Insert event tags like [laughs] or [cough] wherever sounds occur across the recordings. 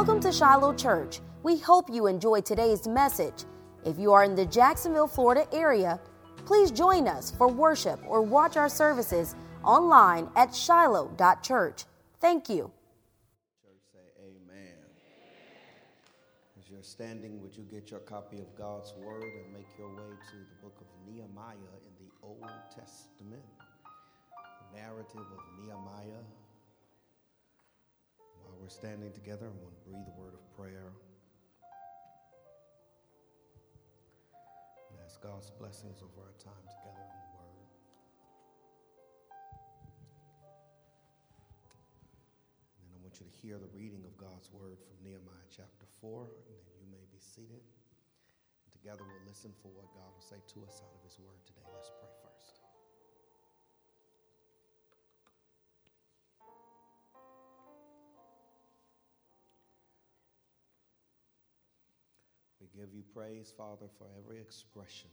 Welcome to Shiloh Church. We hope you enjoyed today's message. If you are in the Jacksonville, Florida area, please join us for worship or watch our services online at shiloh.church. Thank you. Church say amen. As you're standing, would you get your copy of God's Word and make your way to the book of Nehemiah in the Old Testament? The narrative of Nehemiah. We're standing together, I want to breathe a word of prayer. And ask God's blessings over our time together in the Word. And then I want you to hear the reading of God's Word from Nehemiah chapter 4, and then you may be seated. And together we'll listen for what God will say to us out of His Word today. Let's pray give you praise, Father, for every expression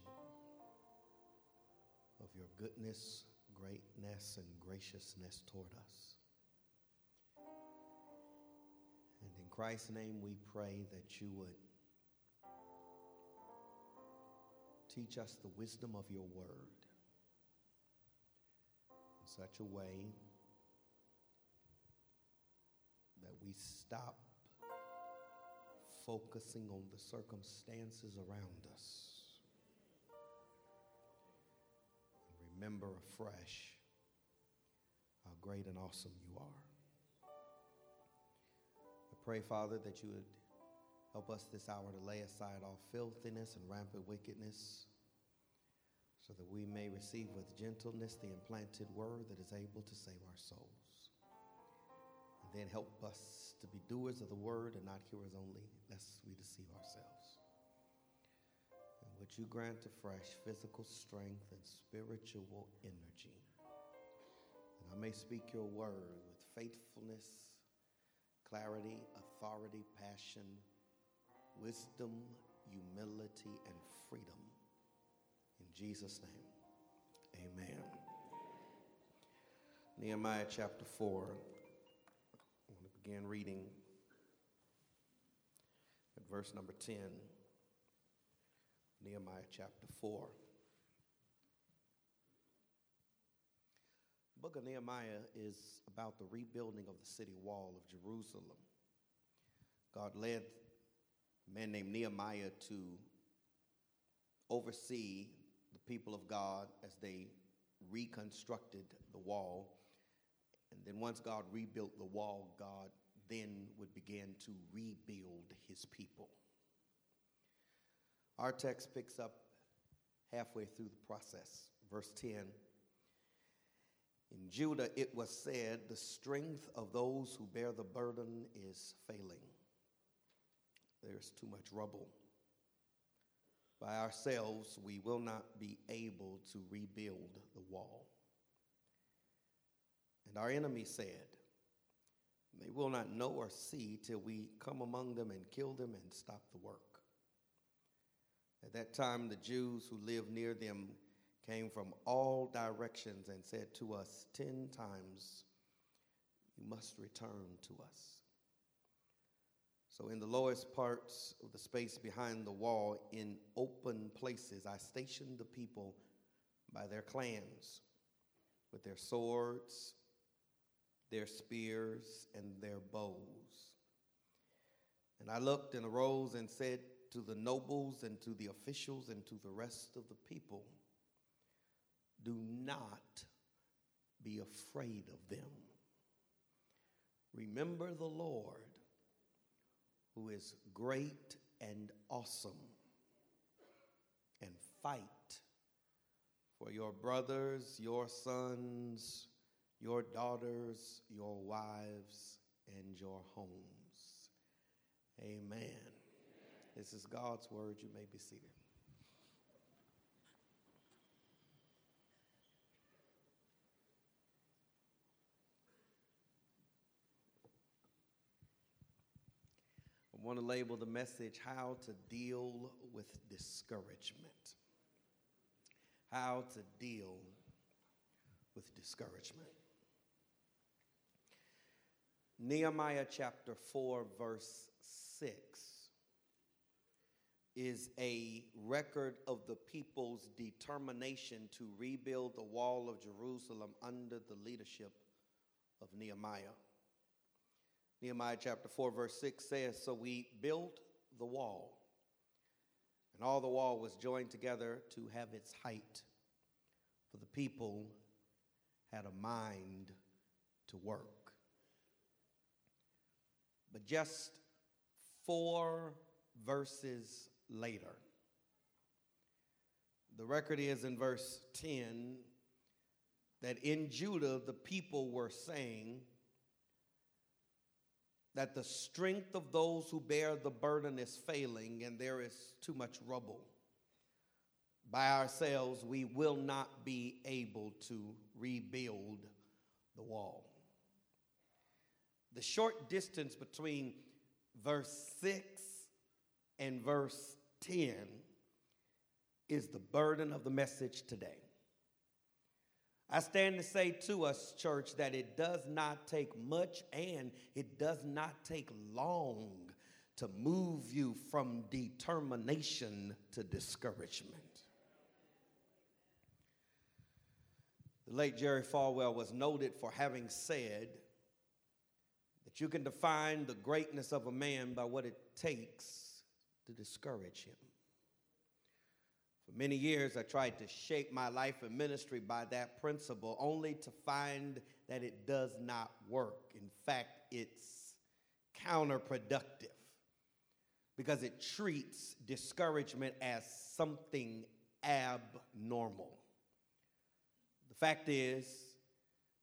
of your goodness, greatness, and graciousness toward us. And in Christ's name, we pray that you would teach us the wisdom of your word in such a way that we stop focusing on the circumstances around us remember afresh how great and awesome you are. I pray, Father, that you would help us this hour to lay aside all filthiness and rampant wickedness so that we may receive with gentleness the implanted word that is able to save our souls. Then help us to be doers of the word and not hearers only, lest we deceive ourselves. And would you grant afresh physical strength and spiritual energy, that I may speak your word with faithfulness, clarity, authority, passion, wisdom, humility, and freedom. In Jesus' name, amen. Nehemiah chapter 4. Begin reading at verse number 10. Nehemiah chapter 4. The book of Nehemiah is about the rebuilding of the city wall of Jerusalem. God led a man named Nehemiah to oversee the people of God as they reconstructed the wall. And then once God rebuilt the wall, God then would begin to rebuild his people. Our text picks up halfway through the process. Verse 10 In Judah it was said, The strength of those who bear the burden is failing. There's too much rubble. By ourselves, we will not be able to rebuild the wall. And our enemy said, They will not know or see till we come among them and kill them and stop the work. At that time, the Jews who lived near them came from all directions and said to us, Ten times you must return to us. So, in the lowest parts of the space behind the wall, in open places, I stationed the people by their clans with their swords, their spears, and their bows. And I looked and arose and said to the nobles and to the officials and to the rest of the people, Do not be afraid of them. Remember the Lord who is great and awesome, and fight for your brothers, your sons, your daughters, your wives, and your homes. Amen. This is God's word. You may be seated. I want to label the message How to Deal with Discouragement. How to Deal with Discouragement. Nehemiah chapter 4, verse 6 is a record of the people's determination to rebuild the wall of Jerusalem under the leadership of Nehemiah. Nehemiah chapter 4, verse 6 says So we built the wall, and all the wall was joined together to have its height, for the people had a mind to work. But just four verses later, the record is in verse 10 that in Judah the people were saying that the strength of those who bear the burden is failing and there is too much rubble. By ourselves, we will not be able to rebuild the wall. The short distance between verse 6 and verse 10 is the burden of the message today. I stand to say to us, church, that it does not take much and it does not take long to move you from determination to discouragement. The late Jerry Falwell was noted for having said you can define the greatness of a man by what it takes to discourage him. For many years, I tried to shape my life and ministry by that principle, only to find that it does not work. In fact, it's counterproductive because it treats discouragement as something abnormal. The fact is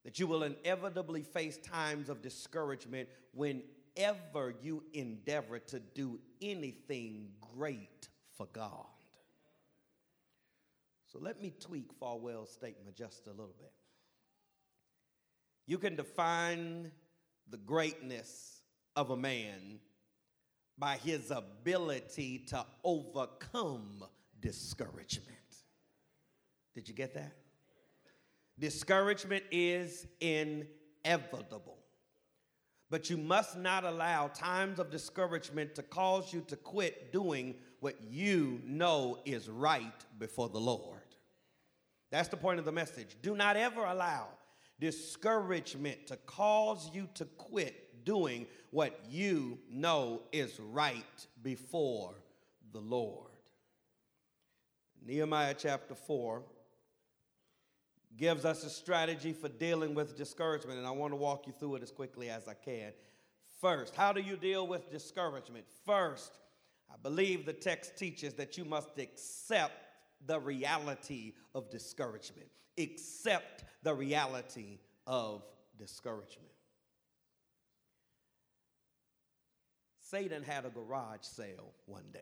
that you will inevitably face times of discouragement whenever you endeavor to do anything great for God. So let me tweak Falwell's statement just a little bit. You can define the greatness of a man by his ability to overcome discouragement. Did you get that? Discouragement is inevitable. But you must not allow times of discouragement to cause you to quit doing what you know is right before the Lord. That's the point of the message. Do not ever allow discouragement to cause you to quit doing what you know is right before the Lord. Nehemiah chapter 4 gives us a strategy for dealing with discouragement, and I want to walk you through it as quickly as I can. First, how do you deal with discouragement? First, I believe the text teaches that you must accept the reality of discouragement. Accept the reality of discouragement. Satan had a garage sale one day.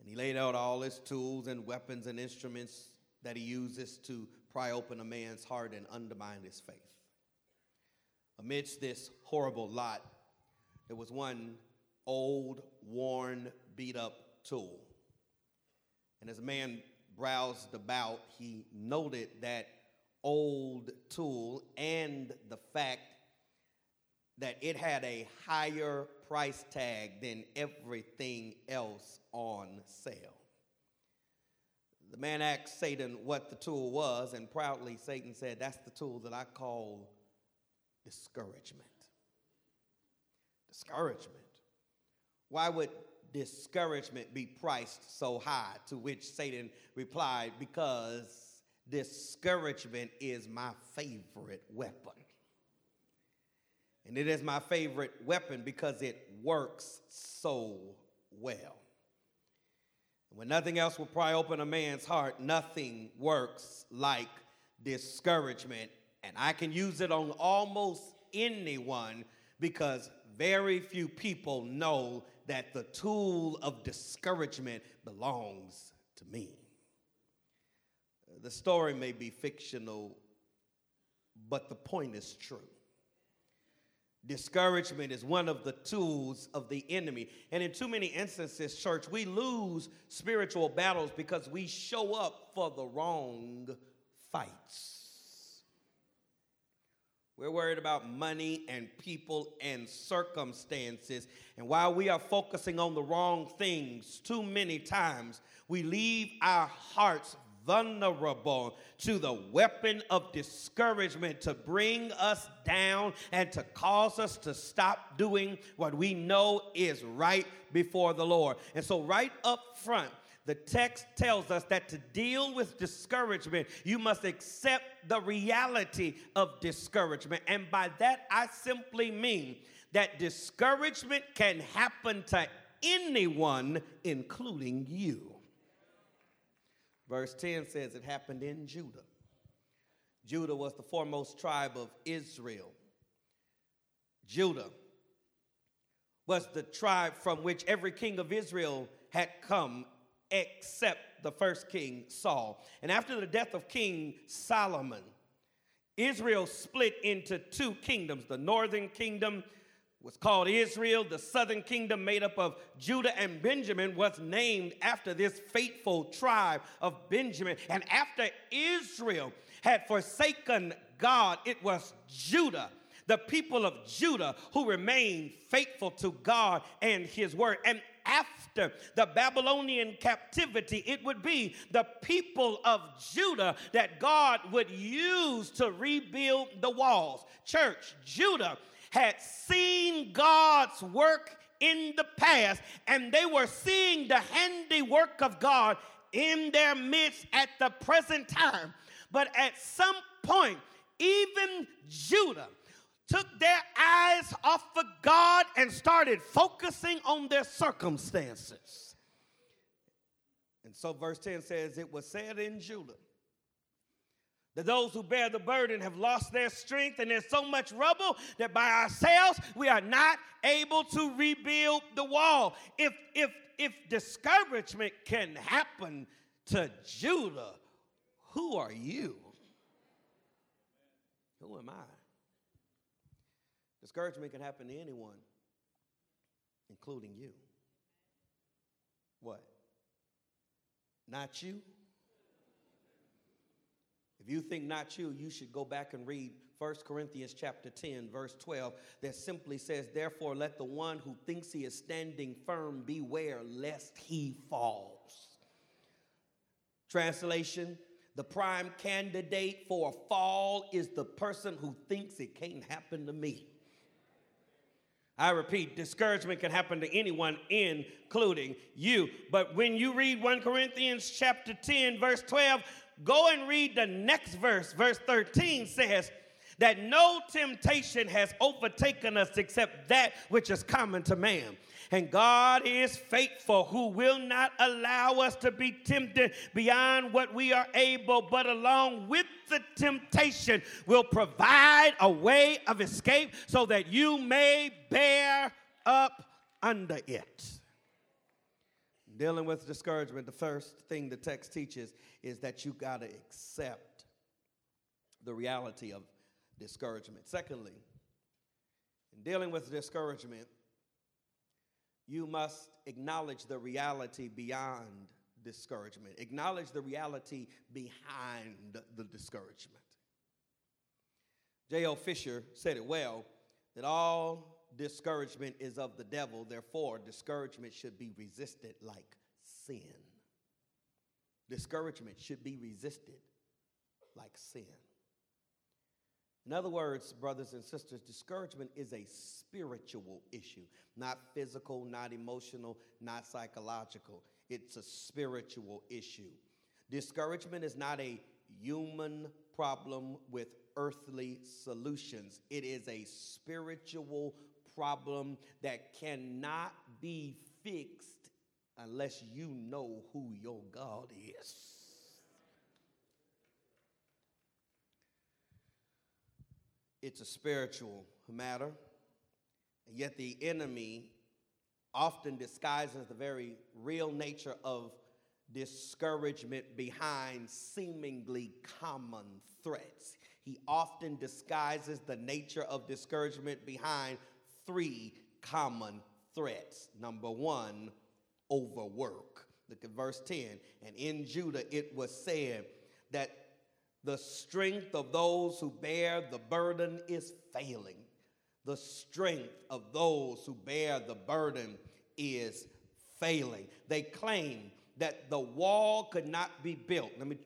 And he laid out all his tools and weapons and instruments that he uses to pry open a man's heart and undermine his faith. Amidst this horrible lot, there was one old, worn, beat up tool. And as a man browsed about, he noted that old tool and the fact that it had a higher price tag than everything else on sale. The man asked Satan what the tool was, and proudly Satan said, That's the tool that I call discouragement. Discouragement. Why would discouragement be priced so high? To which Satan replied, Because discouragement is my favorite weapon. And it is my favorite weapon because it works so well. When nothing else will pry open a man's heart, nothing works like discouragement. And I can use it on almost anyone because very few people know that the tool of discouragement belongs to me. The story may be fictional, but the point is true. Discouragement is one of the tools of the enemy. And in too many instances, church, we lose spiritual battles because we show up for the wrong fights. We're worried about money and people and circumstances. And while we are focusing on the wrong things, too many times we leave our hearts vulnerable to the weapon of discouragement to bring us down and to cause us to stop doing what we know is right before the Lord. And so, right up front, the text tells us that to deal with discouragement, you must accept the reality of discouragement. And by that, I simply mean that discouragement can happen to anyone, including you. Verse 10 says it happened in Judah. Judah was the foremost tribe of Israel. Judah was the tribe from which every king of Israel had come except the first king, Saul. And after the death of King Solomon, Israel split into two kingdoms. The northern kingdom was called Israel. The southern kingdom, made up of Judah and Benjamin, was named after this faithful tribe of Benjamin. And after Israel had forsaken God, it was Judah the people of Judah who remained faithful to God and his word. And after the Babylonian captivity, it would be the people of Judah that God would use to rebuild the walls. Church, Judah had seen God's work in the past, and they were seeing the handiwork of God in their midst at the present time. But at some point, even Judah took their eyes off of God and started focusing on their circumstances. And so, verse 10 says, It was said in Judah that those who bear the burden have lost their strength, and there's so much rubble that by ourselves we are not able to rebuild the wall. If, if, if discouragement can happen to Judah, who are you? Who am I? Discouragement can happen to anyone, including you. What? Not you? If you think not you, you should go back and read 1 Corinthians chapter 10 verse 12 that simply says therefore let the one who thinks he is standing firm beware lest he falls. Translation the prime candidate for a fall is the person who thinks it can't happen to me. I repeat, discouragement can happen to anyone, including you. But when you read 1 Corinthians chapter 10, verse 12, go and read the next verse. Verse 13 says, that no temptation has overtaken us except that which is common to man. And God is faithful, who will not allow us to be tempted beyond what we are able, but along with the temptation will provide a way of escape so that you may bear up under it. Dealing with discouragement, the first thing the text teaches is that you got to accept the reality of discouragement. Secondly, in dealing with discouragement, you must acknowledge the reality beyond discouragement, acknowledge the reality behind the discouragement. J.L. Fisher said it well that all discouragement is of the devil, therefore, discouragement should be resisted like sin. Discouragement should be resisted like sin. In other words, brothers and sisters, discouragement is a spiritual issue, not physical, not emotional, not psychological. It's a spiritual issue. Discouragement is not a human problem with earthly solutions, it is a spiritual problem that cannot be fixed unless you know who your God is. it's a spiritual matter. And yet the enemy often disguises the very real nature of discouragement behind seemingly common threats. He often disguises the nature of discouragement behind three common threats. Number one, overwork. Look at verse 10. And in Judah it was said that The strength of those who bear the burden is failing. The strength of those who bear the burden is failing. They claim that the wall could not be built. Let me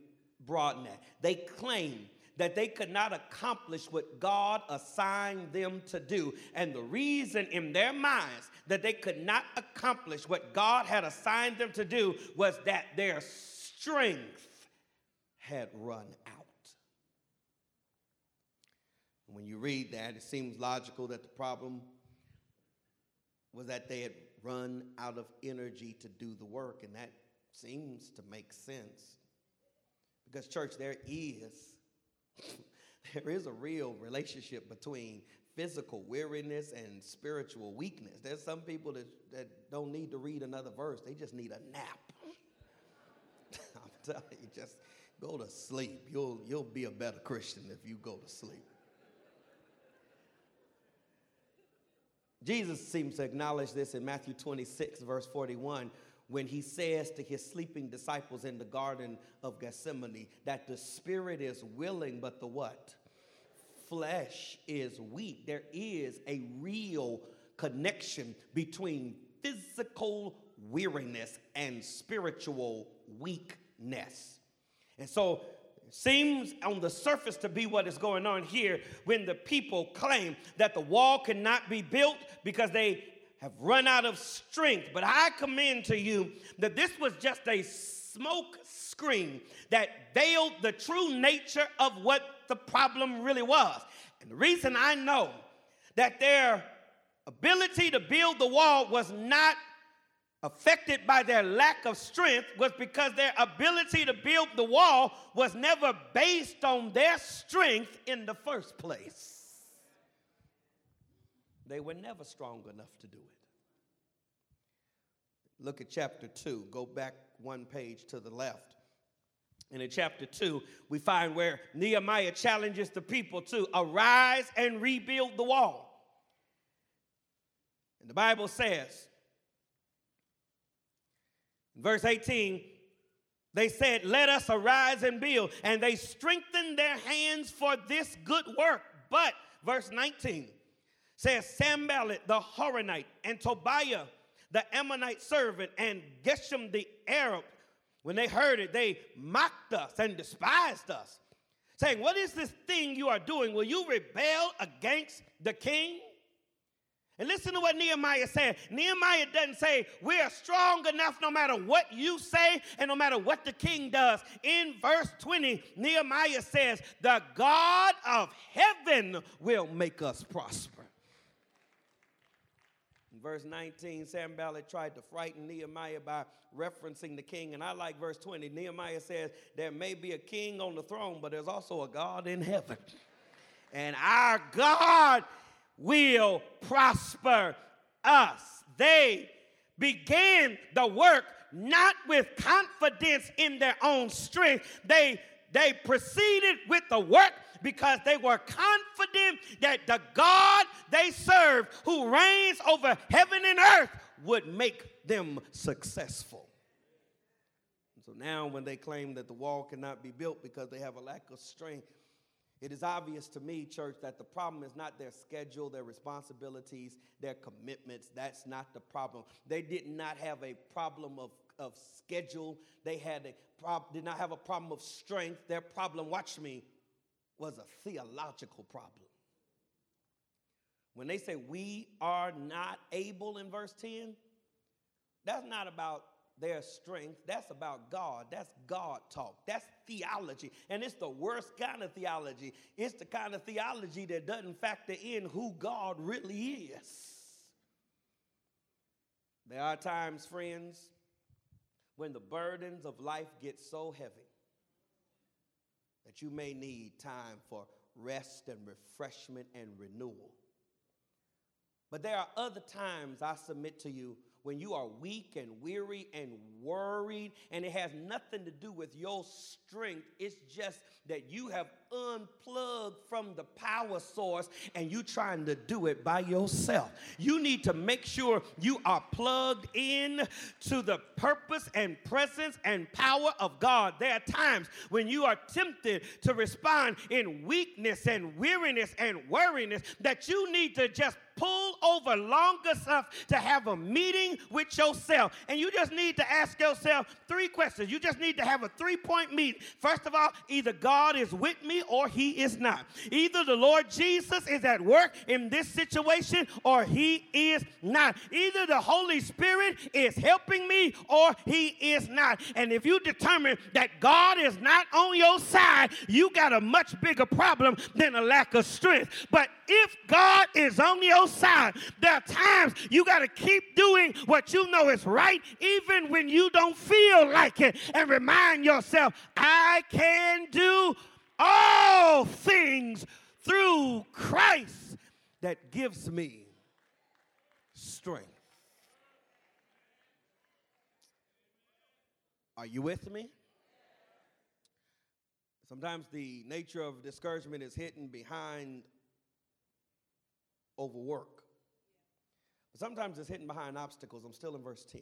broaden that. They claim that they could not accomplish what God assigned them to do. And the reason in their minds that they could not accomplish what God had assigned them to do was that their strength had run out. When you read that, it seems logical that the problem was that they had run out of energy to do the work, and that seems to make sense. Because, church, there is [laughs] there is a real relationship between physical weariness and spiritual weakness. There's some people that, that don't need to read another verse, they just need a nap. [laughs] I'm telling you, just go to sleep. You'll, you'll be a better Christian if you go to sleep. Jesus seems to acknowledge this in Matthew 26, verse 41, when he says to his sleeping disciples in the Garden of Gethsemane that the spirit is willing, but the what? Flesh is weak. There is a real connection between physical weariness and spiritual weakness. And so seems on the surface to be what is going on here when the people claim that the wall cannot be built because they have run out of strength. But I commend to you that this was just a smoke screen that veiled the true nature of what the problem really was. And the reason I know that their ability to build the wall was not affected by their lack of strength was because their ability to build the wall was never based on their strength in the first place. They were never strong enough to do it. Look at chapter 2. Go back one page to the left. And in chapter 2, we find where Nehemiah challenges the people to arise and rebuild the wall. And the Bible says, verse 18, they said, Let us arise and build. And they strengthened their hands for this good work. But, verse 19 says, Sanballat the Horonite and Tobiah the Ammonite servant and Geshem the Arab, when they heard it, they mocked us and despised us, saying, What is this thing you are doing? Will you rebel against the king? And listen to what Nehemiah said. Nehemiah doesn't say, We are strong enough no matter what you say and no matter what the king does. In verse 20, Nehemiah says, The God of heaven will make us prosper verse 19, Sanballat tried to frighten Nehemiah by referencing the king. And I like verse 20. Nehemiah says, There may be a king on the throne, but there's also a God in heaven. And our God will prosper us. They began the work not with confidence in their own strength. They they proceeded with the work because they were confident that the God they serve, who reigns over heaven and earth, would make them successful. so now, when they claim that the wall cannot be built because they have a lack of strength, it is obvious to me, church, that the problem is not their schedule, their responsibilities, their commitments. That's not the problem. They did not have a problem of, of schedule. They had a prob- did not have a problem of strength. Their problem, watch me, was a theological problem. When they say we are not able in verse 10, that's not about their strength. That's about God. That's God talk. That's theology. And it's the worst kind of theology. It's the kind of theology that doesn't factor in who God really is. There are times, friends, when the burdens of life get so heavy that you may need time for rest and refreshment and renewal. But there are other times I submit to you when you are weak and weary and worried, and it has nothing to do with your strength. It's just that you have unplugged from the power source and you're trying to do it by yourself. You need to make sure you are plugged in to the purpose and presence and power of God. There are times when you are tempted to respond in weakness and weariness and worriness that you need to just pull over long enough to have a meeting with yourself. And you just need to ask yourself three questions. You just need to have a three point meeting. First of all, either God is with me or he is not. Either the Lord Jesus is at work in this situation or he is not. Either the Holy Spirit is helping me or he is not. And if you determine that God is not on your side, you got a much bigger problem than a lack of strength. But if God is on your side, there are times you got to keep doing what you know is right, even when you don't feel like it, and remind yourself, I can do all things through Christ that gives me strength. Are you with me? Sometimes the nature of discouragement is hidden behind overwork. But sometimes it's hidden behind obstacles. I'm still in verse 10.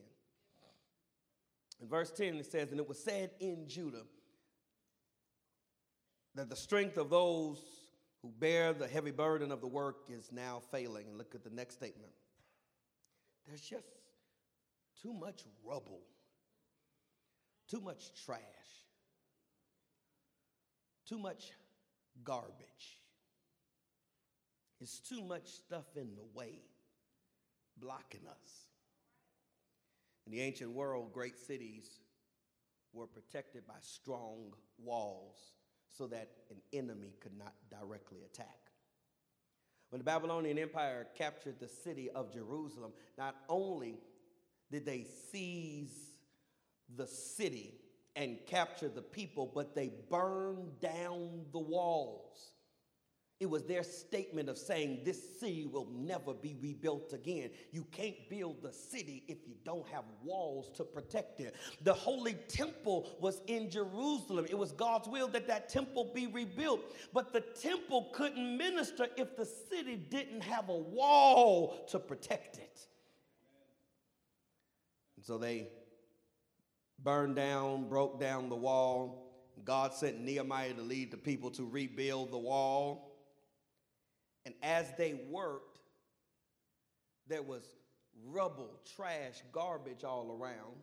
In verse 10, it says, And it was said in Judah that the strength of those who bear the heavy burden of the work is now failing. And look at the next statement. There's just too much rubble, too much trash, too much garbage. It's too much stuff in the way, blocking us. In the ancient world, great cities were protected by strong walls so that an enemy could not directly attack. When the Babylonian Empire captured the city of Jerusalem, not only did they seize the city and capture the people, but they burned down the walls. It was their statement of saying, This city will never be rebuilt again. You can't build the city if you don't have walls to protect it. The holy temple was in Jerusalem. It was God's will that that temple be rebuilt. But the temple couldn't minister if the city didn't have a wall to protect it. And so they burned down, broke down the wall. God sent Nehemiah to lead the people to rebuild the wall. And as they worked, there was rubble, trash, garbage all around.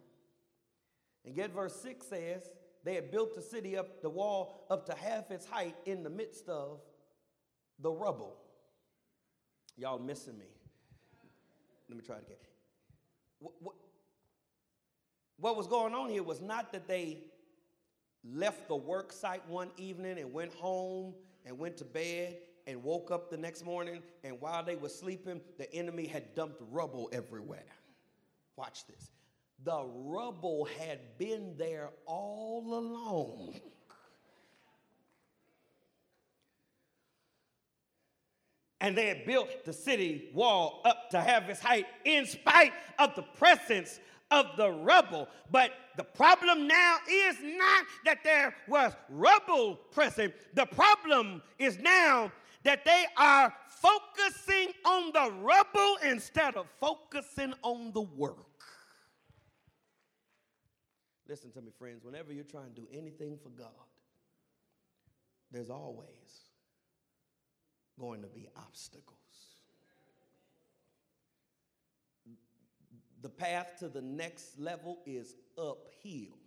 And yet, verse 6 says they had built the city up, the wall up to half its height in the midst of the rubble. Y'all missing me. Let me try it again. What, what, what was going on here was not that they left the work site one evening and went home and went to bed and woke up the next morning, and while they were sleeping, the enemy had dumped rubble everywhere. Watch this. The rubble had been there all along. And they had built the city wall up to have its height in spite of the presence of the rubble. But the problem now is not that there was rubble present, the problem is now that they are focusing on the rubble instead of focusing on the work. Listen to me, friends. Whenever you're trying to do anything for God, there's always going to be obstacles. The path to the next level is uphill.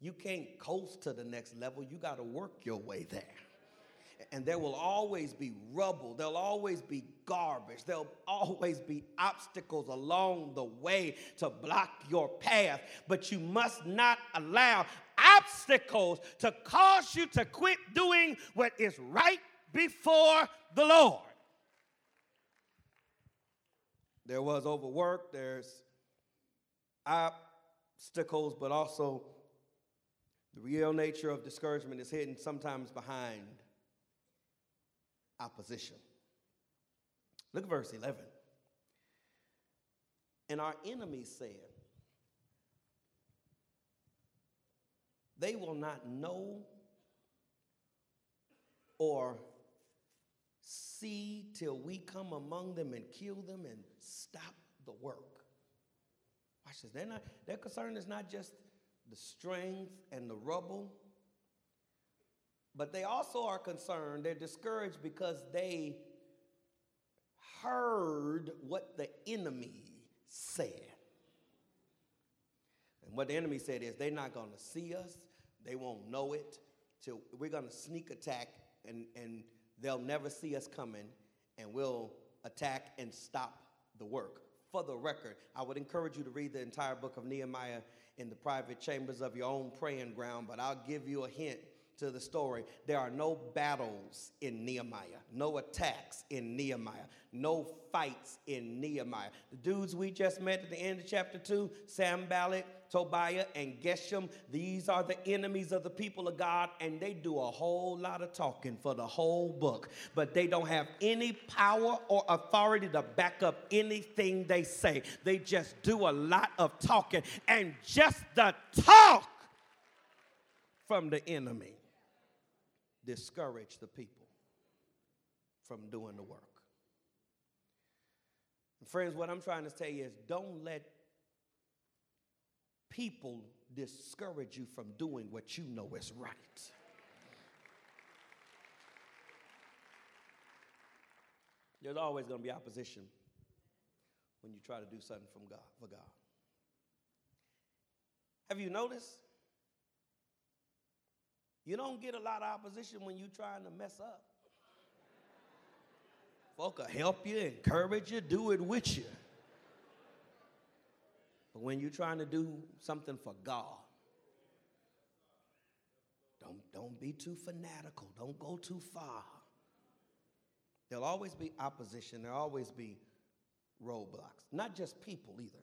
You can't coast to the next level, you got to work your way there and there will always be rubble, there'll always be garbage, there'll always be obstacles along the way to block your path. But you must not allow obstacles to cause you to quit doing what is right before the Lord. There was overwork, there's obstacles, but also the real nature of discouragement is hidden sometimes behind opposition. Look at verse 11. And our enemies said, They will not know or see till we come among them and kill them and stop the work. Watch this. They're not, their concern is not just the strength and the rubble, but they also are concerned, they're discouraged because they heard what the enemy said. And what the enemy said is they're not going to see us, they won't know it, till we're going to sneak attack and, and they'll never see us coming, and we'll attack and stop the work. For the record, I would encourage you to read the entire book of Nehemiah in the private chambers of your own praying ground, but I'll give you a hint to the story. There are no battles in Nehemiah, no attacks in Nehemiah, no fights in Nehemiah. The dudes we just met at the end of chapter 2, Sanballat, Tobiah, and Geshem, these are the enemies of the people of God, and they do a whole lot of talking for the whole book, but they don't have any power or authority to back up anything they say. They just do a lot of talking, and just the talk from the enemy discourage the people from doing the work. And friends, what I'm trying to you is don't let people discourage you from doing what you know is right. There's always going to be opposition when you try to do something from God for God. Have you noticed? You don't get a lot of opposition when you're trying to mess up. Folk will help you, encourage you, do it with you. But when you're trying to do something for God, don't, don't be too fanatical. Don't go too far. There'll always be opposition. There'll always be roadblocks. Not just people either.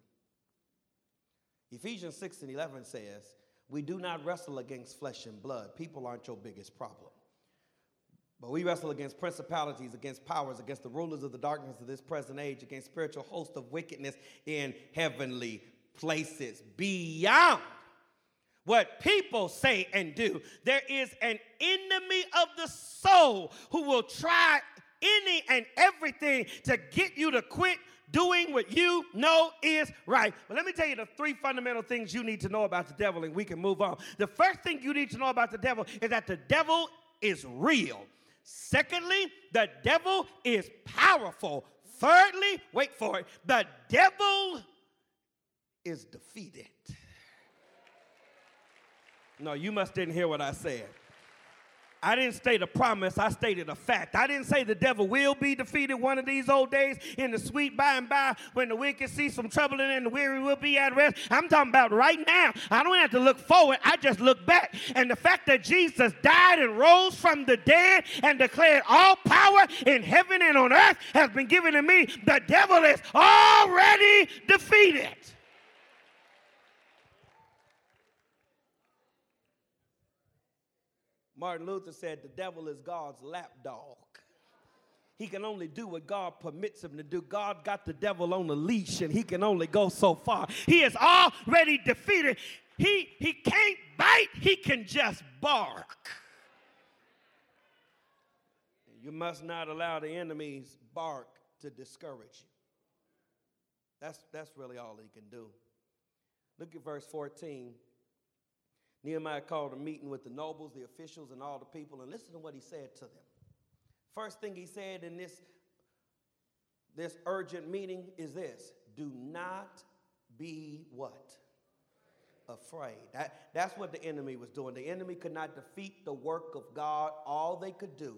Ephesians 6 and 11 says, we do not wrestle against flesh and blood. People aren't your biggest problem. But we wrestle against principalities, against powers, against the rulers of the darkness of this present age, against spiritual hosts of wickedness in heavenly places beyond what people say and do. There is an enemy of the soul who will try any and everything to get you to quit doing what you know is right. But let me tell you the three fundamental things you need to know about the devil, and we can move on. The first thing you need to know about the devil is that the devil is real. Secondly, the devil is powerful. Thirdly, wait for it, the devil is defeated. No, you must didn't hear what I said. I didn't state a promise, I stated a fact. I didn't say the devil will be defeated one of these old days in the sweet by and by when the wicked see some trouble and the weary will be at rest. I'm talking about right now. I don't have to look forward, I just look back. And the fact that Jesus died and rose from the dead and declared all power in heaven and on earth has been given to me, the devil is already defeated. Martin Luther said the devil is God's lapdog. He can only do what God permits him to do. God got the devil on a leash and he can only go so far. He is already defeated. He, he can't bite, he can just bark. You must not allow the enemy's bark to discourage you. That's, that's really all he can do. Look at verse 14. Nehemiah called a meeting with the nobles, the officials, and all the people, and listen to what he said to them. First thing he said in this, this urgent meeting is this do not be what? Afraid. That, that's what the enemy was doing. The enemy could not defeat the work of God. All they could do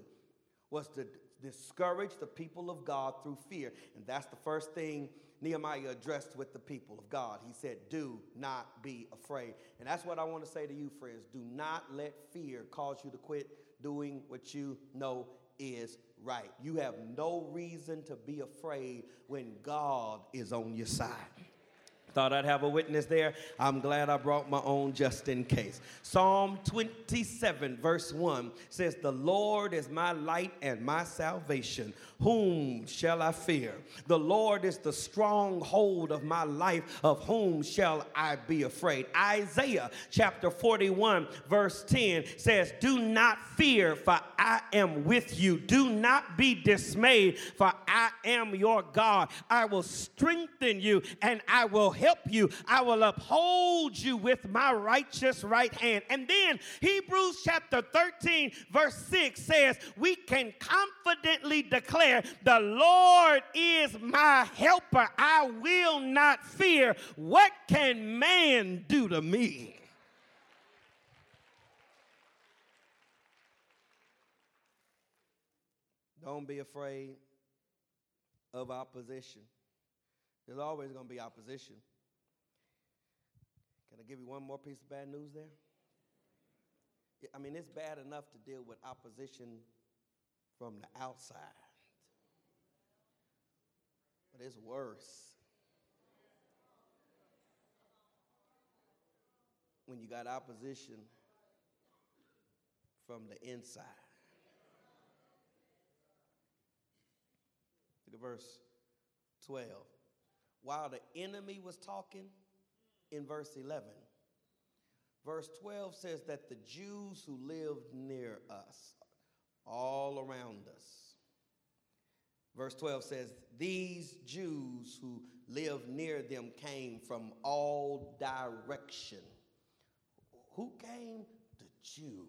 was to discourage the people of God through fear. And that's the first thing Nehemiah addressed with the people of God. He said, Do not be afraid. And that's what I want to say to you, friends. Do not let fear cause you to quit doing what you know is right. You have no reason to be afraid when God is on your side. Thought I'd have a witness there. I'm glad I brought my own just in case. Psalm 27, verse 1 says, The Lord is my light and my salvation. Whom shall I fear? The Lord is the stronghold of my life. Of whom shall I be afraid? Isaiah chapter 41, verse 10 says, Do not fear, for I am with you. Do not be dismayed, for I am your God. I will strengthen you and I will help you. I will uphold you with my righteous right hand. And then Hebrews chapter 13, verse 6 says, We can confidently declare, The Lord is my helper. I will not fear. What can man do to me? Don't be afraid of opposition. There's always going to be opposition. Can I give you one more piece of bad news there? I mean, it's bad enough to deal with opposition from the outside, but it's worse when you got opposition from the inside. Look at verse 12. While the enemy was talking, in verse 11. Verse 12 says that the Jews who lived near us, all around us, verse 12 says, These Jews who lived near them came from all direction. Who came? The Jews.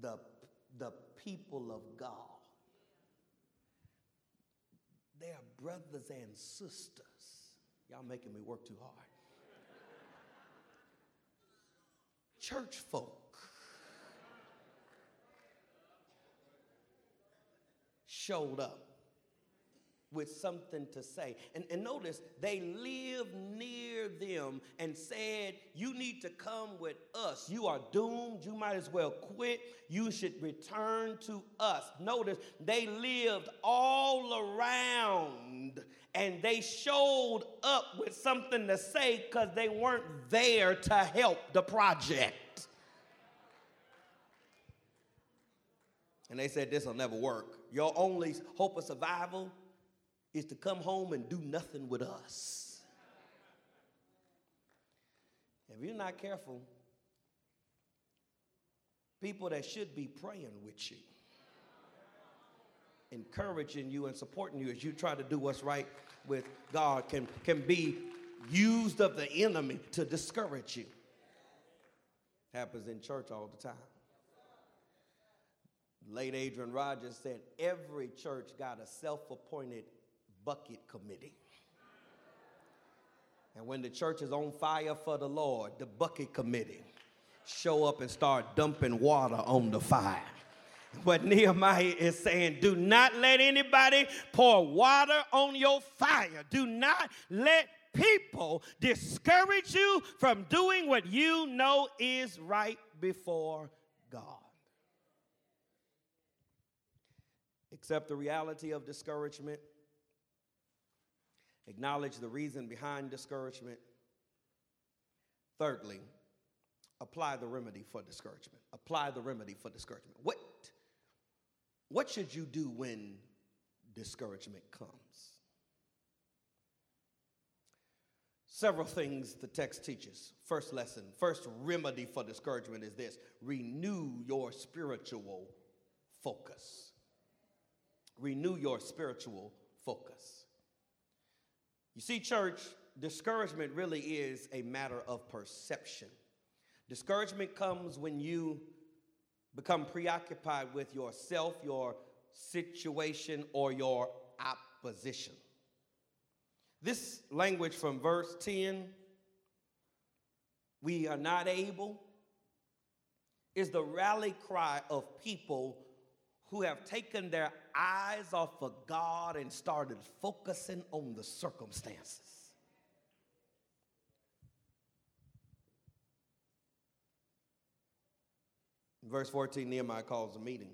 The, the people of God. They are brothers and sisters. Y'all making me work too hard. Church folk showed up with something to say. And, and notice, they lived near them and said, You need to come with us. You are doomed. You might as well quit. You should return to us. Notice, they lived all around and they showed up with something to say because they weren't there to help the project. And they said, This will never work. Your only hope of survival is to come home and do nothing with us. If you're not careful, people that should be praying with you, encouraging you, and supporting you as you try to do what's right with God can, can be used of the enemy to discourage you. Happens in church all the time. Late Adrian Rogers said every church got a self appointed bucket committee. And when the church is on fire for the Lord, the bucket committee show up and start dumping water on the fire. What Nehemiah is saying, do not let anybody pour water on your fire. Do not let people discourage you from doing what you know is right before God. Accept the reality of discouragement Acknowledge the reason behind discouragement. Thirdly, apply the remedy for discouragement. Apply the remedy for discouragement. What, what should you do when discouragement comes? Several things the text teaches. First lesson, first remedy for discouragement is this renew your spiritual focus. Renew your spiritual focus. You see, church, discouragement really is a matter of perception. Discouragement comes when you become preoccupied with yourself, your situation, or your opposition. This language from verse 10, we are not able, is the rally cry of people who have taken their eyes off of God and started focusing on the circumstances. In verse 14, Nehemiah calls a meeting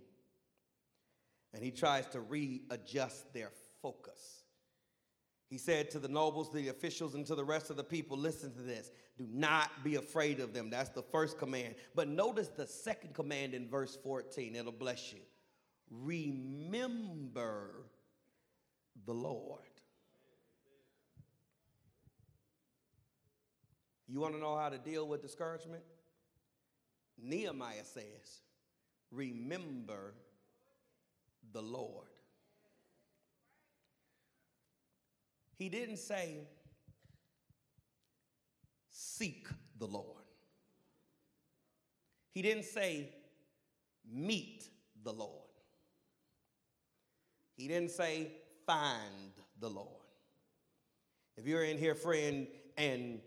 and he tries to readjust their focus. He said to the nobles, the officials, and to the rest of the people, listen to this. Do not be afraid of them. That's the first command. But notice the second command in verse 14. It'll bless you. Remember the Lord. You want to know how to deal with discouragement? Nehemiah says, Remember the Lord. He didn't say, Seek the Lord. He didn't say, Meet the Lord. He didn't say, Find the Lord. If you're in here, friend, and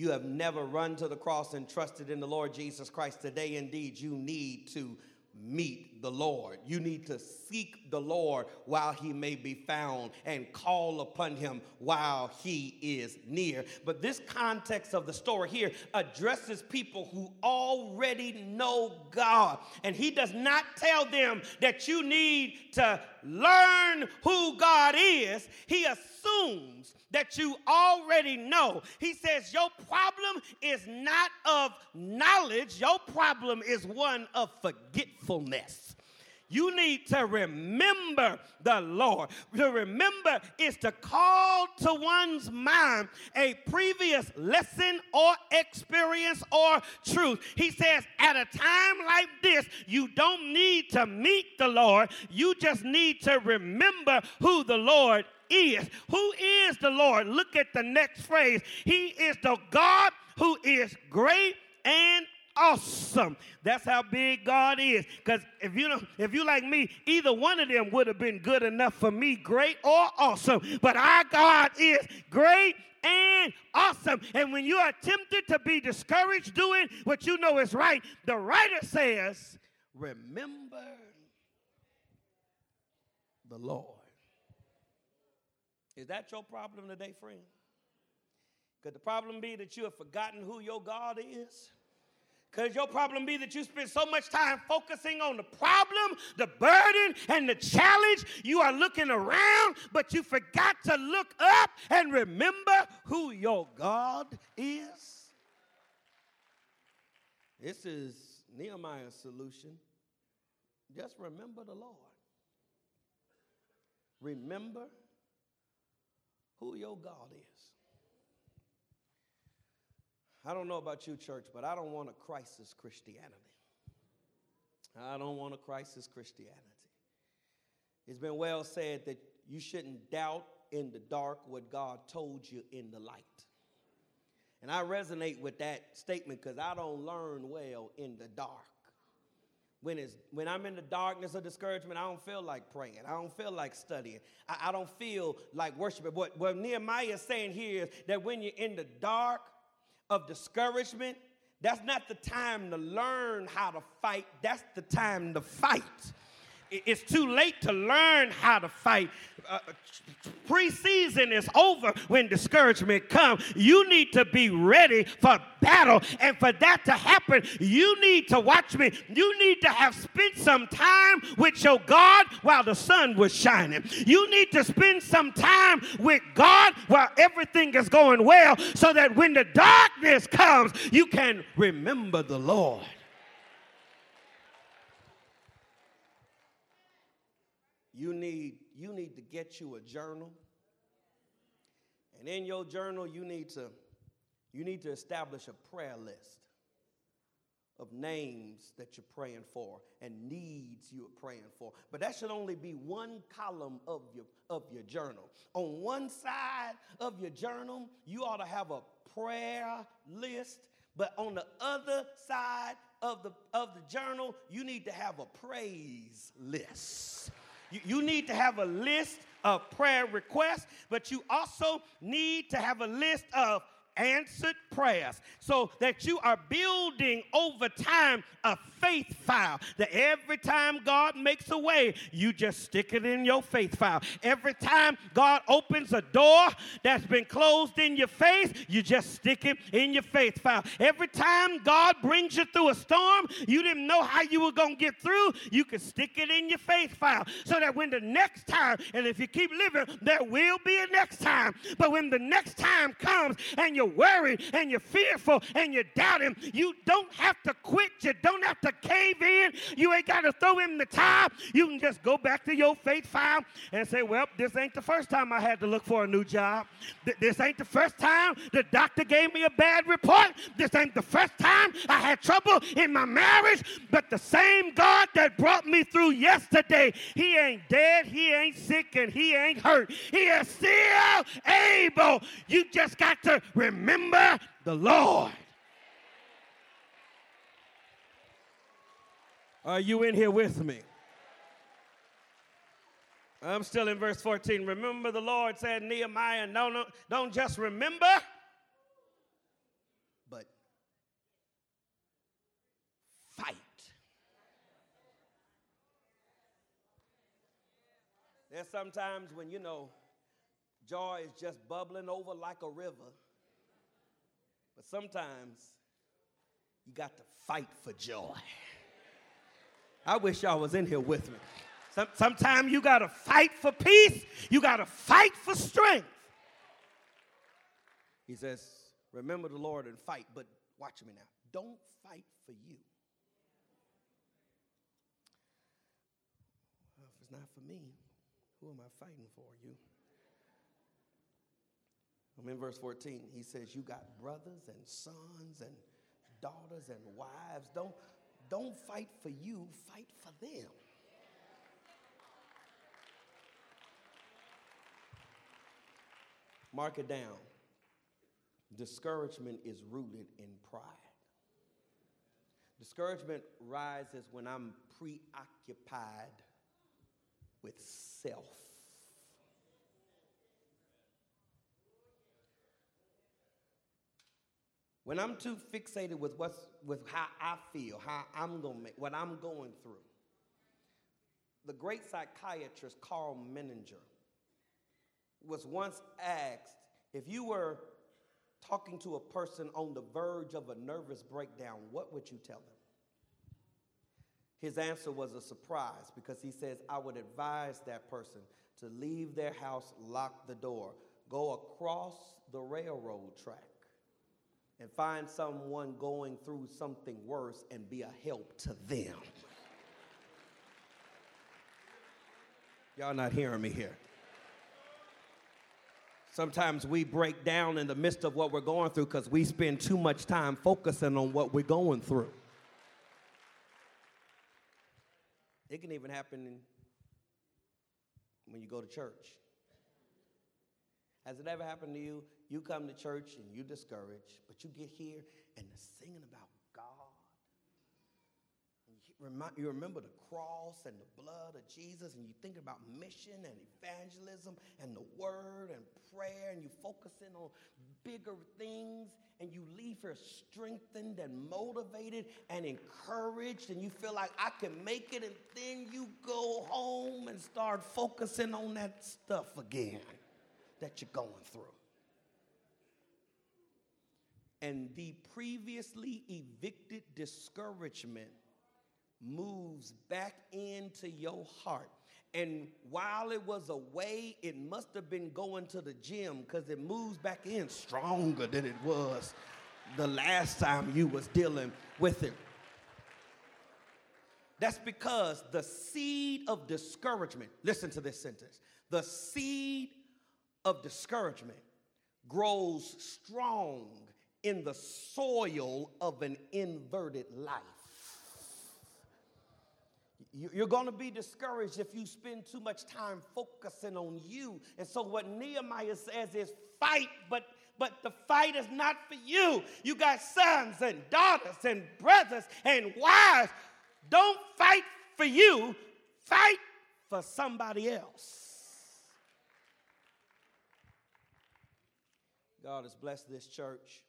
you have never run to the cross and trusted in the Lord Jesus Christ, today indeed you need to meet the Lord. You need to seek the Lord while he may be found and call upon him while he is near. But this context of the story here addresses people who already know God. And he does not tell them that you need to learn who God is. He assumes that you already know. He says, Your problem is not of knowledge, your problem is one of forgetfulness. You need to remember the Lord. To remember is to call to one's mind a previous lesson or experience or truth. He says, at a time like this, you don't need to meet the Lord. You just need to remember who the Lord is. Who is the Lord? Look at the next phrase. He is the God who is great and awesome. That's how big God is. Because if you if you like me, either one of them would have been good enough for me, great or awesome. But our God is great and awesome. And when you are tempted to be discouraged doing what you know is right, the writer says, Remember the Lord. Is that your problem today, friend? Could the problem be that you have forgotten who your God is? Could your problem be that you spend so much time focusing on the problem, the burden, and the challenge? You are looking around, but you forgot to look up and remember who your God is. This is Nehemiah's solution. Just remember the Lord. Remember who your God is. I don't know about you, church, but I don't want a crisis Christianity. I don't want a crisis Christianity. It's been well said that you shouldn't doubt in the dark what God told you in the light. And I resonate with that statement because I don't learn well in the dark. When, it's, when I'm in the darkness of discouragement, I don't feel like praying. I don't feel like studying. I, I don't feel like worshiping. What, what Nehemiah is saying here is that when you're in the dark, of discouragement, that's not the time to learn how to fight, that's the time to fight. It's too late to learn how to fight. Uh, preseason is over when discouragement comes. You need to be ready for battle. And for that to happen, you need to watch me. You need to have spent some time with your God while the sun was shining. You need to spend some time with God while everything is going well so that when the darkness comes, you can remember the Lord. You need you need to get you a journal. And in your journal you need to you need to establish a prayer list of names that you're praying for and needs you're praying for. But that should only be one column of your of your journal. On one side of your journal you ought to have a prayer list but on the other side of the of the journal you need to have a praise list you, you need to have a list of prayer requests, but you also need to have a list of answered prayers so that you are building over time a faith file that every time God makes a way, you just stick it in your faith file. Every time God opens a door that's been closed in your face, you just stick it in your faith file. Every time God brings you through a storm, you didn't know how you were going to get through, you can stick it in your faith file so that when the next time, and if you keep living, there will be a next time. But when the next time comes and you're worried and you're fearful and you're doubting, you don't have to quit. You don't have to cave in. You ain't got to throw in the towel. You can just go back to your faith file and say, Well, this ain't the first time I had to look for a new job. This ain't the first time the doctor gave me a bad report. This ain't the first time I had trouble in my marriage. But the same God that brought me through yesterday, He ain't dead, He ain't sick, and He ain't hurt. He is still able. You just got to remember the Lord. Are you in here with me? I'm still in verse 14. Remember, the Lord said, Nehemiah, no, no, don't just remember, but fight. There's sometimes when, you know, joy is just bubbling over like a river, but sometimes you got to fight for joy. I wish y'all was in here with me. Some, sometimes you got to fight for peace, you got to fight for strength. He says, Remember the Lord and fight, but watch me now. Don't fight for you. Well, if it's not for me, who am I fighting for? You. I'm in verse 14. He says, You got brothers and sons and daughters and wives. Don't, don't fight for you, fight for them. Mark it down. Discouragement is rooted in pride. Discouragement rises when I'm preoccupied with self. When I'm too fixated with what's with how I feel, how I'm gonna make what I'm going through. The great psychiatrist Karl Menninger was once asked if you were talking to a person on the verge of a nervous breakdown, what would you tell them? His answer was a surprise because he says, I would advise that person to leave their house, lock the door, go across the railroad track, and find someone going through something worse and be a help to them. Y'all not hearing me here. Sometimes we break down in the midst of what we're going through because we spend too much time focusing on what we're going through. It can even happen when you go to church. Has it ever happened to you? You come to church and you're discouraged, but you get here and the singing about God. you remember the cross and the blood of Jesus, and you think about mission and evangelism and the word and prayer, and you focus in on bigger things, and you leave here strengthened and motivated and encouraged, and you feel like I can make it, and then you go home and start focusing on that stuff again that you're going through. And the previously evicted discouragement moves back into your heart. And while it was away, it must have been going to the gym because it moves back in stronger than it was the last time you was dealing with it. That's because the seed of discouragement, listen to this sentence, the seed of discouragement grows strong in the soil of an inverted life. You're going to be discouraged if you spend too much time focusing on you. And so, what Nehemiah says is fight, but but the fight is not for you. You got sons and daughters and brothers and wives. Don't fight for you, fight for somebody else. God has blessed this church.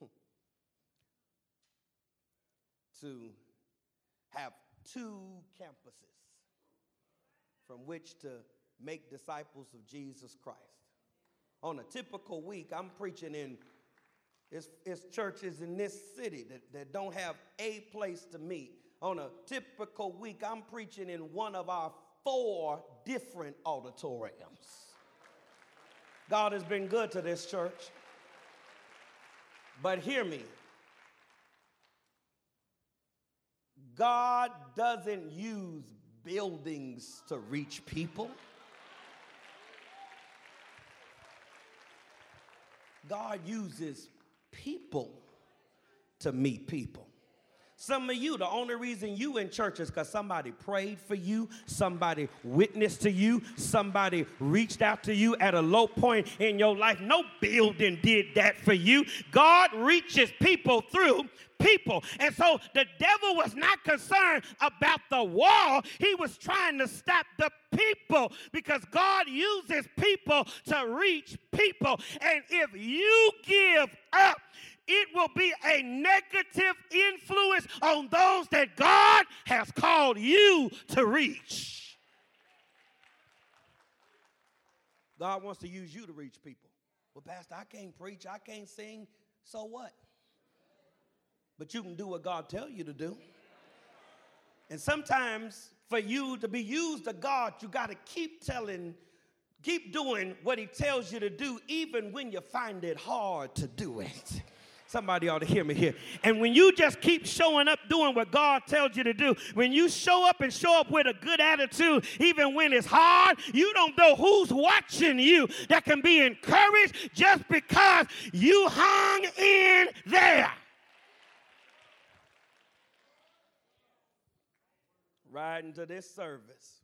[laughs] to have two campuses from which to make disciples of Jesus Christ. On a typical week, I'm preaching in it's, it's churches in this city that, that don't have a place to meet. On a typical week, I'm preaching in one of our four different auditoriums. God has been good to this church. But hear me God doesn't use buildings to reach people. God uses people to meet people. Some of you, the only reason you in church is because somebody prayed for you, somebody witnessed to you, somebody reached out to you at a low point in your life. No building did that for you. God reaches people through people. And so the devil was not concerned about the wall, he was trying to stop the people because God uses people to reach people. And if you give up, it will be a negative influence on those that God has called you to reach. God wants to use you to reach people. Well, Pastor, I can't preach, I can't sing, so what? But you can do what God tells you to do. And sometimes for you to be used of God, you got to keep telling, keep doing what He tells you to do, even when you find it hard to do it. Somebody ought to hear me here. And when you just keep showing up doing what God tells you to do, when you show up and show up with a good attitude, even when it's hard, you don't know who's watching you that can be encouraged just because you hung in there. Riding to this service,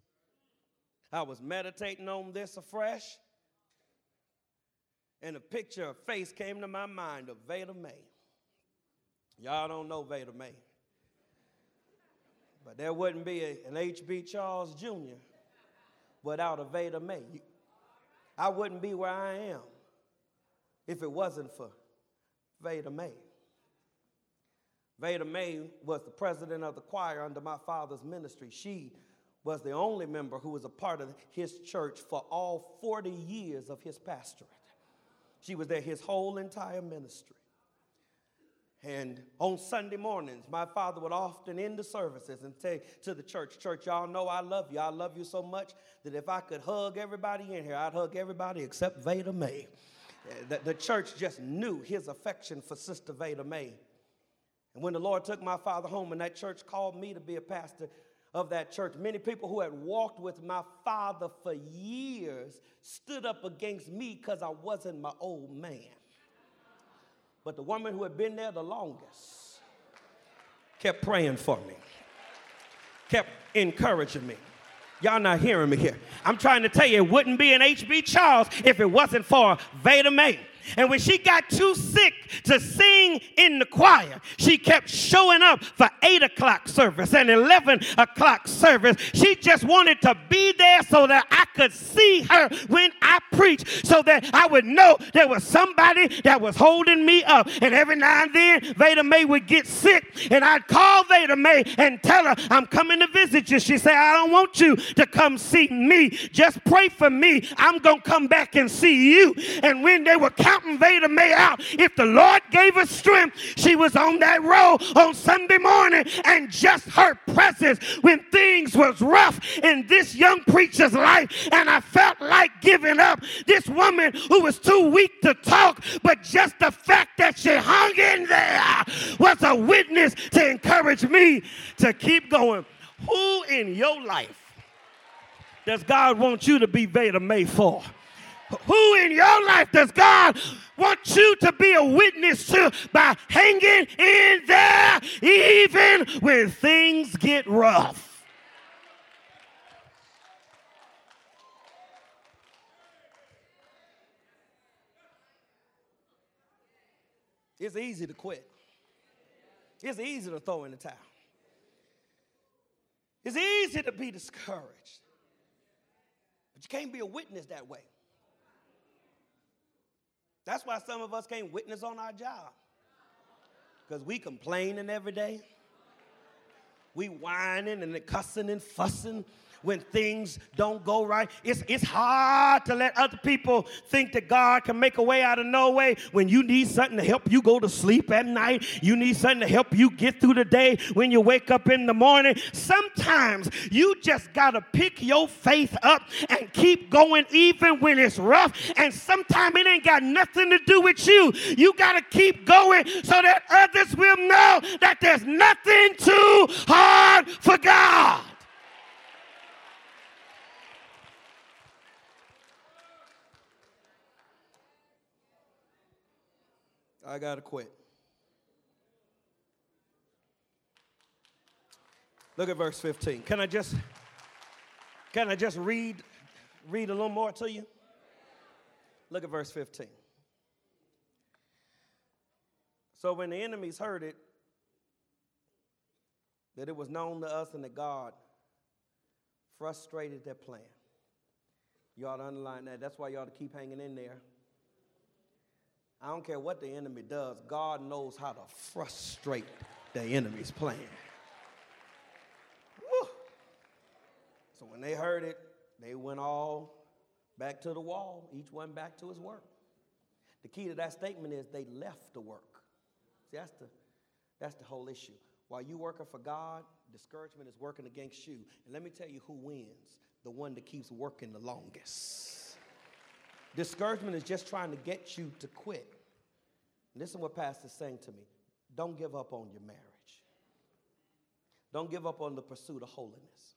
I was meditating on this afresh and a picture, of face came to my mind of Veda May. Y'all don't know Veda May. But there wouldn't be a, an H.B. Charles Jr. without a Veda May. I wouldn't be where I am if it wasn't for Veda May. Veda May was the president of the choir under my father's ministry. She was the only member who was a part of his church for all 40 years of his pastorate. She was there his whole entire ministry. And on Sunday mornings, my father would often end the services and say to the church, Church, y'all know I love you. I love you so much that if I could hug everybody in here, I'd hug everybody except Veda Mae. Uh, the, the church just knew his affection for Sister Veda Mae. And when the Lord took my father home and that church called me to be a pastor, of that church. Many people who had walked with my father for years stood up against me because I wasn't my old man. But the woman who had been there the longest kept praying for me, kept encouraging me. Y'all not hearing me here. I'm trying to tell you, it wouldn't be an H.B. Charles if it wasn't for Veda Mae. And when she got too sick to sing in the choir, she kept showing up for 8 o'clock service and 11 o'clock service. She just wanted to be there so that I could see her when I preached, so that I would know there was somebody that was holding me up. And every now and then, Veda Mae would get sick, and I'd call Veda Mae and tell her, I'm coming to visit you. She said, I don't want you to come see me. Just pray for me. I'm going to come back and see you. And when they were counting, counting Veda Mae out. If the Lord gave her strength, she was on that road on Sunday morning, and just her presence when things was rough in this young preacher's life, and I felt like giving up. This woman who was too weak to talk, but just the fact that she hung in there was a witness to encourage me to keep going. Who in your life does God want you to be Veda Mae for? Who in your life does God want you to be a witness to by hanging in there even when things get rough? It's easy to quit. It's easy to throw in the towel. It's easy to be discouraged. But you can't be a witness that way. That's why some of us can't witness on our job. Because we complaining every day. We whining and cussing and fussing when things don't go right. It's, it's hard to let other people think that God can make a way out of no way when you need something to help you go to sleep at night. You need something to help you get through the day when you wake up in the morning. Sometimes you just got to pick your faith up and keep going even when it's rough. And sometimes it ain't got nothing to do with you. You got to keep going so that others will know that there's nothing too hard for God. I got to quit. Look at verse 15. Can I just can I just read read a little more to you? Look at verse 15. So when the enemies heard it, that it was known to us and that God frustrated their plan. You ought to underline that. That's why you ought to keep hanging in there. I don't care what the enemy does, God knows how to frustrate the enemy's plan. Woo. So when they heard it, they went all back to the wall, each one back to his work. The key to that statement is they left the work. See, that's the, that's the whole issue. While you working for God, discouragement is working against you. And let me tell you who wins the one that keeps working the longest. Discouragement is just trying to get you to quit. Listen what Pastor's saying to me. Don't give up on your marriage. Don't give up on the pursuit of holiness.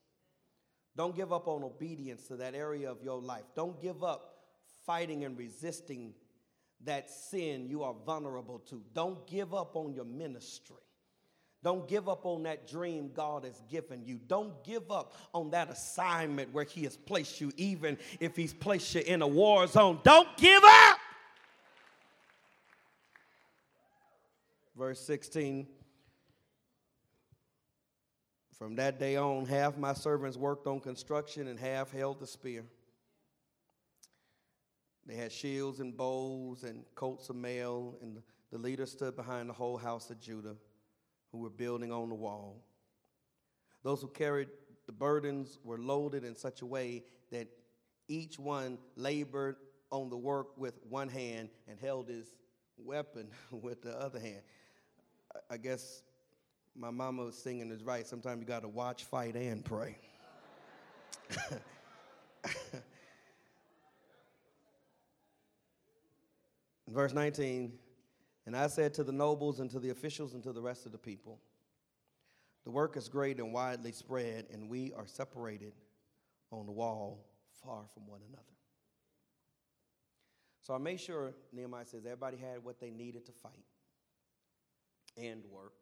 Don't give up on obedience to that area of your life. Don't give up fighting and resisting that sin you are vulnerable to. Don't give up on your ministry. Don't give up on that dream God has given you. Don't give up on that assignment where He has placed you, even if He's placed you in a war zone. Don't give up. Verse 16 From that day on, half my servants worked on construction and half held the spear. They had shields and bows and coats of mail, and the leader stood behind the whole house of Judah who were building on the wall. Those who carried the burdens were loaded in such a way that each one labored on the work with one hand and held his weapon [laughs] with the other hand. I guess my mama was singing is right. Sometimes you got to watch, fight, and pray. [laughs] Verse 19 and I said to the nobles and to the officials and to the rest of the people, The work is great and widely spread, and we are separated on the wall far from one another. So I made sure, Nehemiah says, everybody had what they needed to fight and work.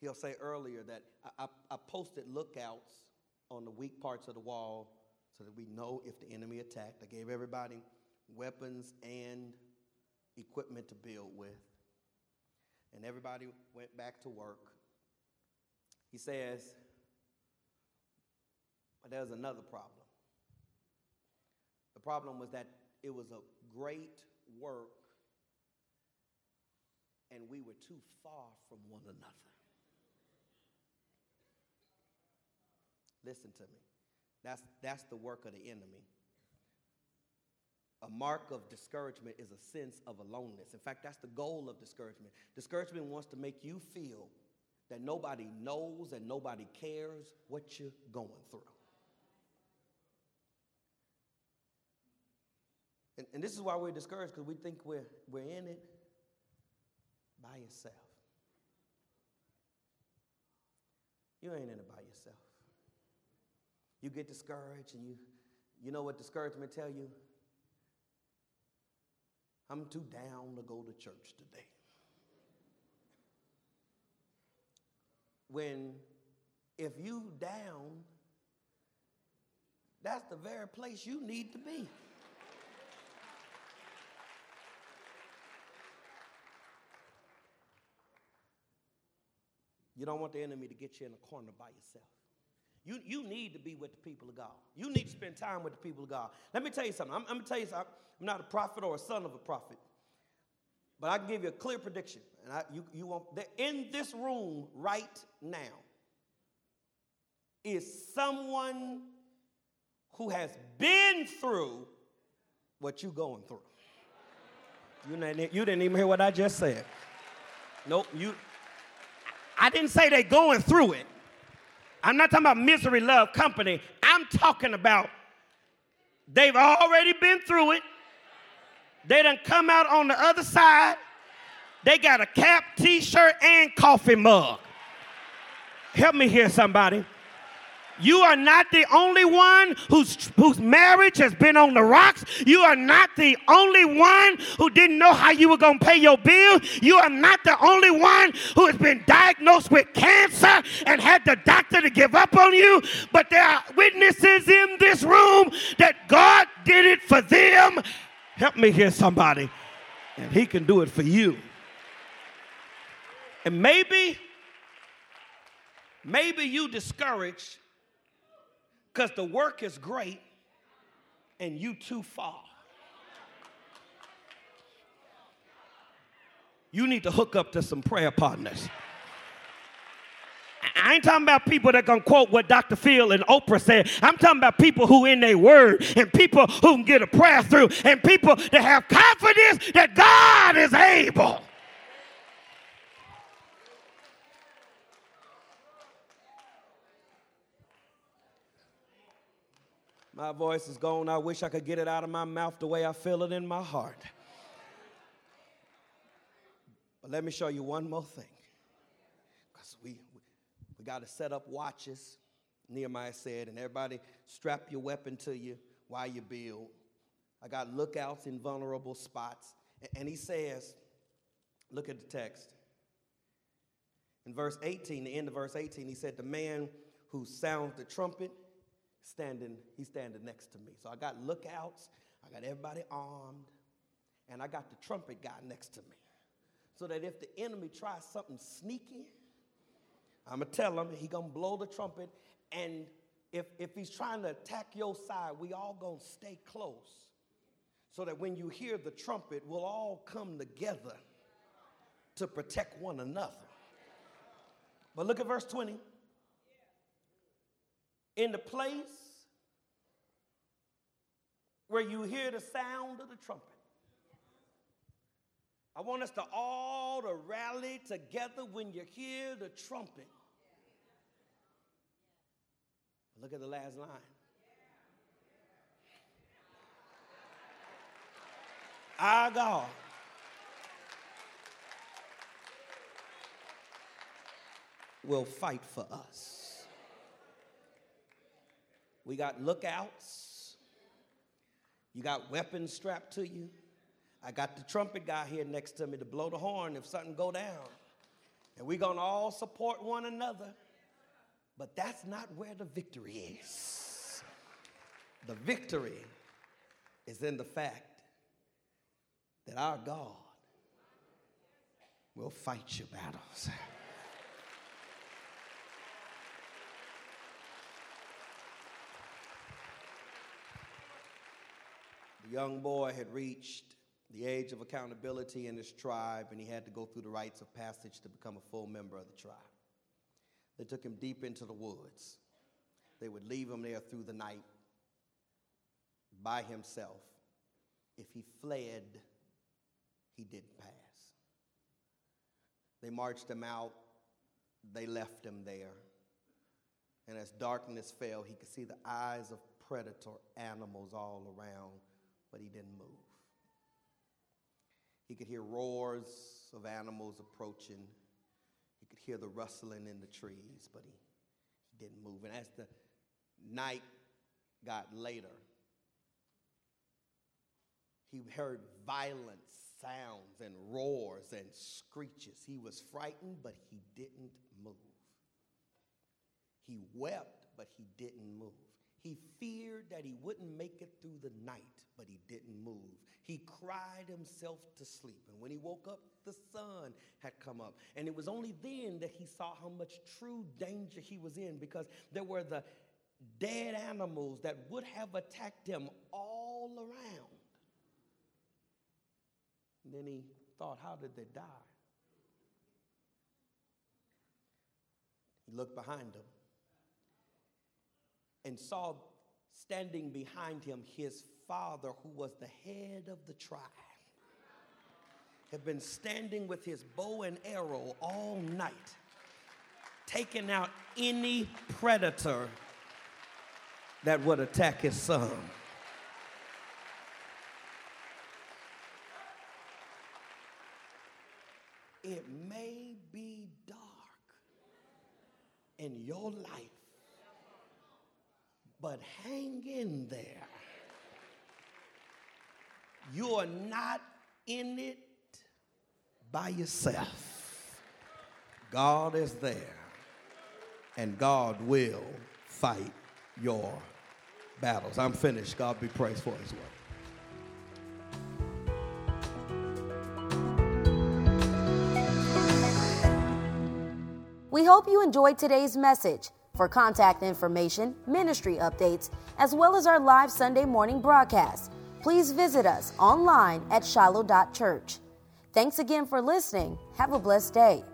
He'll say earlier that I, I, I posted lookouts on the weak parts of the wall so that we know if the enemy attacked. I gave everybody weapons and equipment to build with. And everybody went back to work. He says, but there's another problem. The problem was that it was a great work and we were too far from one another. Listen to me. That's, that's the work of the enemy a mark of discouragement is a sense of aloneness. In fact, that's the goal of discouragement. Discouragement wants to make you feel that nobody knows and nobody cares what you're going through. And, and this is why we're discouraged because we think we're, we're in it by yourself. You ain't in it by yourself. You get discouraged and you, you know what discouragement tell you? I'm too down to go to church today. When, if you down, that's the very place you need to be. You don't want the enemy to get you in a corner by yourself. You, you need to be with the people of God. You need to spend time with the people of God. Let me tell you something. I'm, I'm going to tell you something. I'm not a prophet or a son of a prophet. But I can give you a clear prediction. And I, you, you that in this room right now is someone who has been through what you're going through. You didn't, you didn't even hear what I just said. Nope, you. I didn't say they going through it. I'm not talking about misery, love, company. I'm talking about they've already been through it. They done come out on the other side. They got a cap, t-shirt, and coffee mug. Help me hear somebody. You are not the only one whose, whose marriage has been on the rocks. You are not the only one who didn't know how you were going to pay your bill. You are not the only one who has been diagnosed with cancer and had the doctor to give up on you. But there are witnesses in this room that God did it for them. Help me hear somebody. And He can do it for you. And maybe, maybe you discouraged because the work is great and you too far. You need to hook up to some prayer partners. I ain't talking about people that gonna quote what Dr. Phil and Oprah said. I'm talking about people who in their word and people who can get a prayer through and people that have confidence that God is able. My voice is gone. I wish I could get it out of my mouth the way I feel it in my heart. But let me show you one more thing. Because we, we, we got to set up watches, Nehemiah said, and everybody strap your weapon to you while you build. I got lookouts in vulnerable spots. And he says, look at the text. In verse 18, the end of verse 18, he said, The man who sounds the trumpet standing, he's standing next to me. So I got lookouts, I got everybody armed, and I got the trumpet guy next to me. So that if the enemy tries something sneaky, I'm gonna tell him he gonna blow the trumpet, and if, if he's trying to attack your side, we all gonna stay close. So that when you hear the trumpet, we'll all come together to protect one another. But look at verse 20 in the place where you hear the sound of the trumpet. I want us to all to rally together when you hear the trumpet. Look at the last line. Our God will fight for us. We got lookouts. You got weapons strapped to you. I got the trumpet guy here next to me to blow the horn if something go down. And we're going to all support one another. But that's not where the victory is. The victory is in the fact that our God will fight your battles. The young boy had reached the age of accountability in his tribe, and he had to go through the rites of passage to become a full member of the tribe. They took him deep into the woods. They would leave him there through the night by himself. If he fled, he didn't pass. They marched him out, they left him there. And as darkness fell, he could see the eyes of predator animals all around but he didn't move. He could hear roars of animals approaching. Could hear the rustling in the trees, but he, he didn't move. And as the night got later, he heard violent sounds and roars and screeches. He was frightened, but he didn't move. He wept, but he didn't move. He feared that he wouldn't make it through the night, but he didn't move. He cried himself to sleep. And when he woke up, the sun had come up. And it was only then that he saw how much true danger he was in because there were the dead animals that would have attacked him all around. And then he thought, how did they die? He looked behind him and saw standing behind him his father, who was the head of the tribe, had been standing with his bow and arrow all night, taking out any predator that would attack his son. It may be dark in your life, but hang in there. You are not in it by yourself. God is there, and God will fight your battles. I'm finished. God be praised for his work. We hope you enjoyed today's message. For contact information, ministry updates, as well as our live Sunday morning broadcast, please visit us online at shiloh.church. Thanks again for listening. Have a blessed day.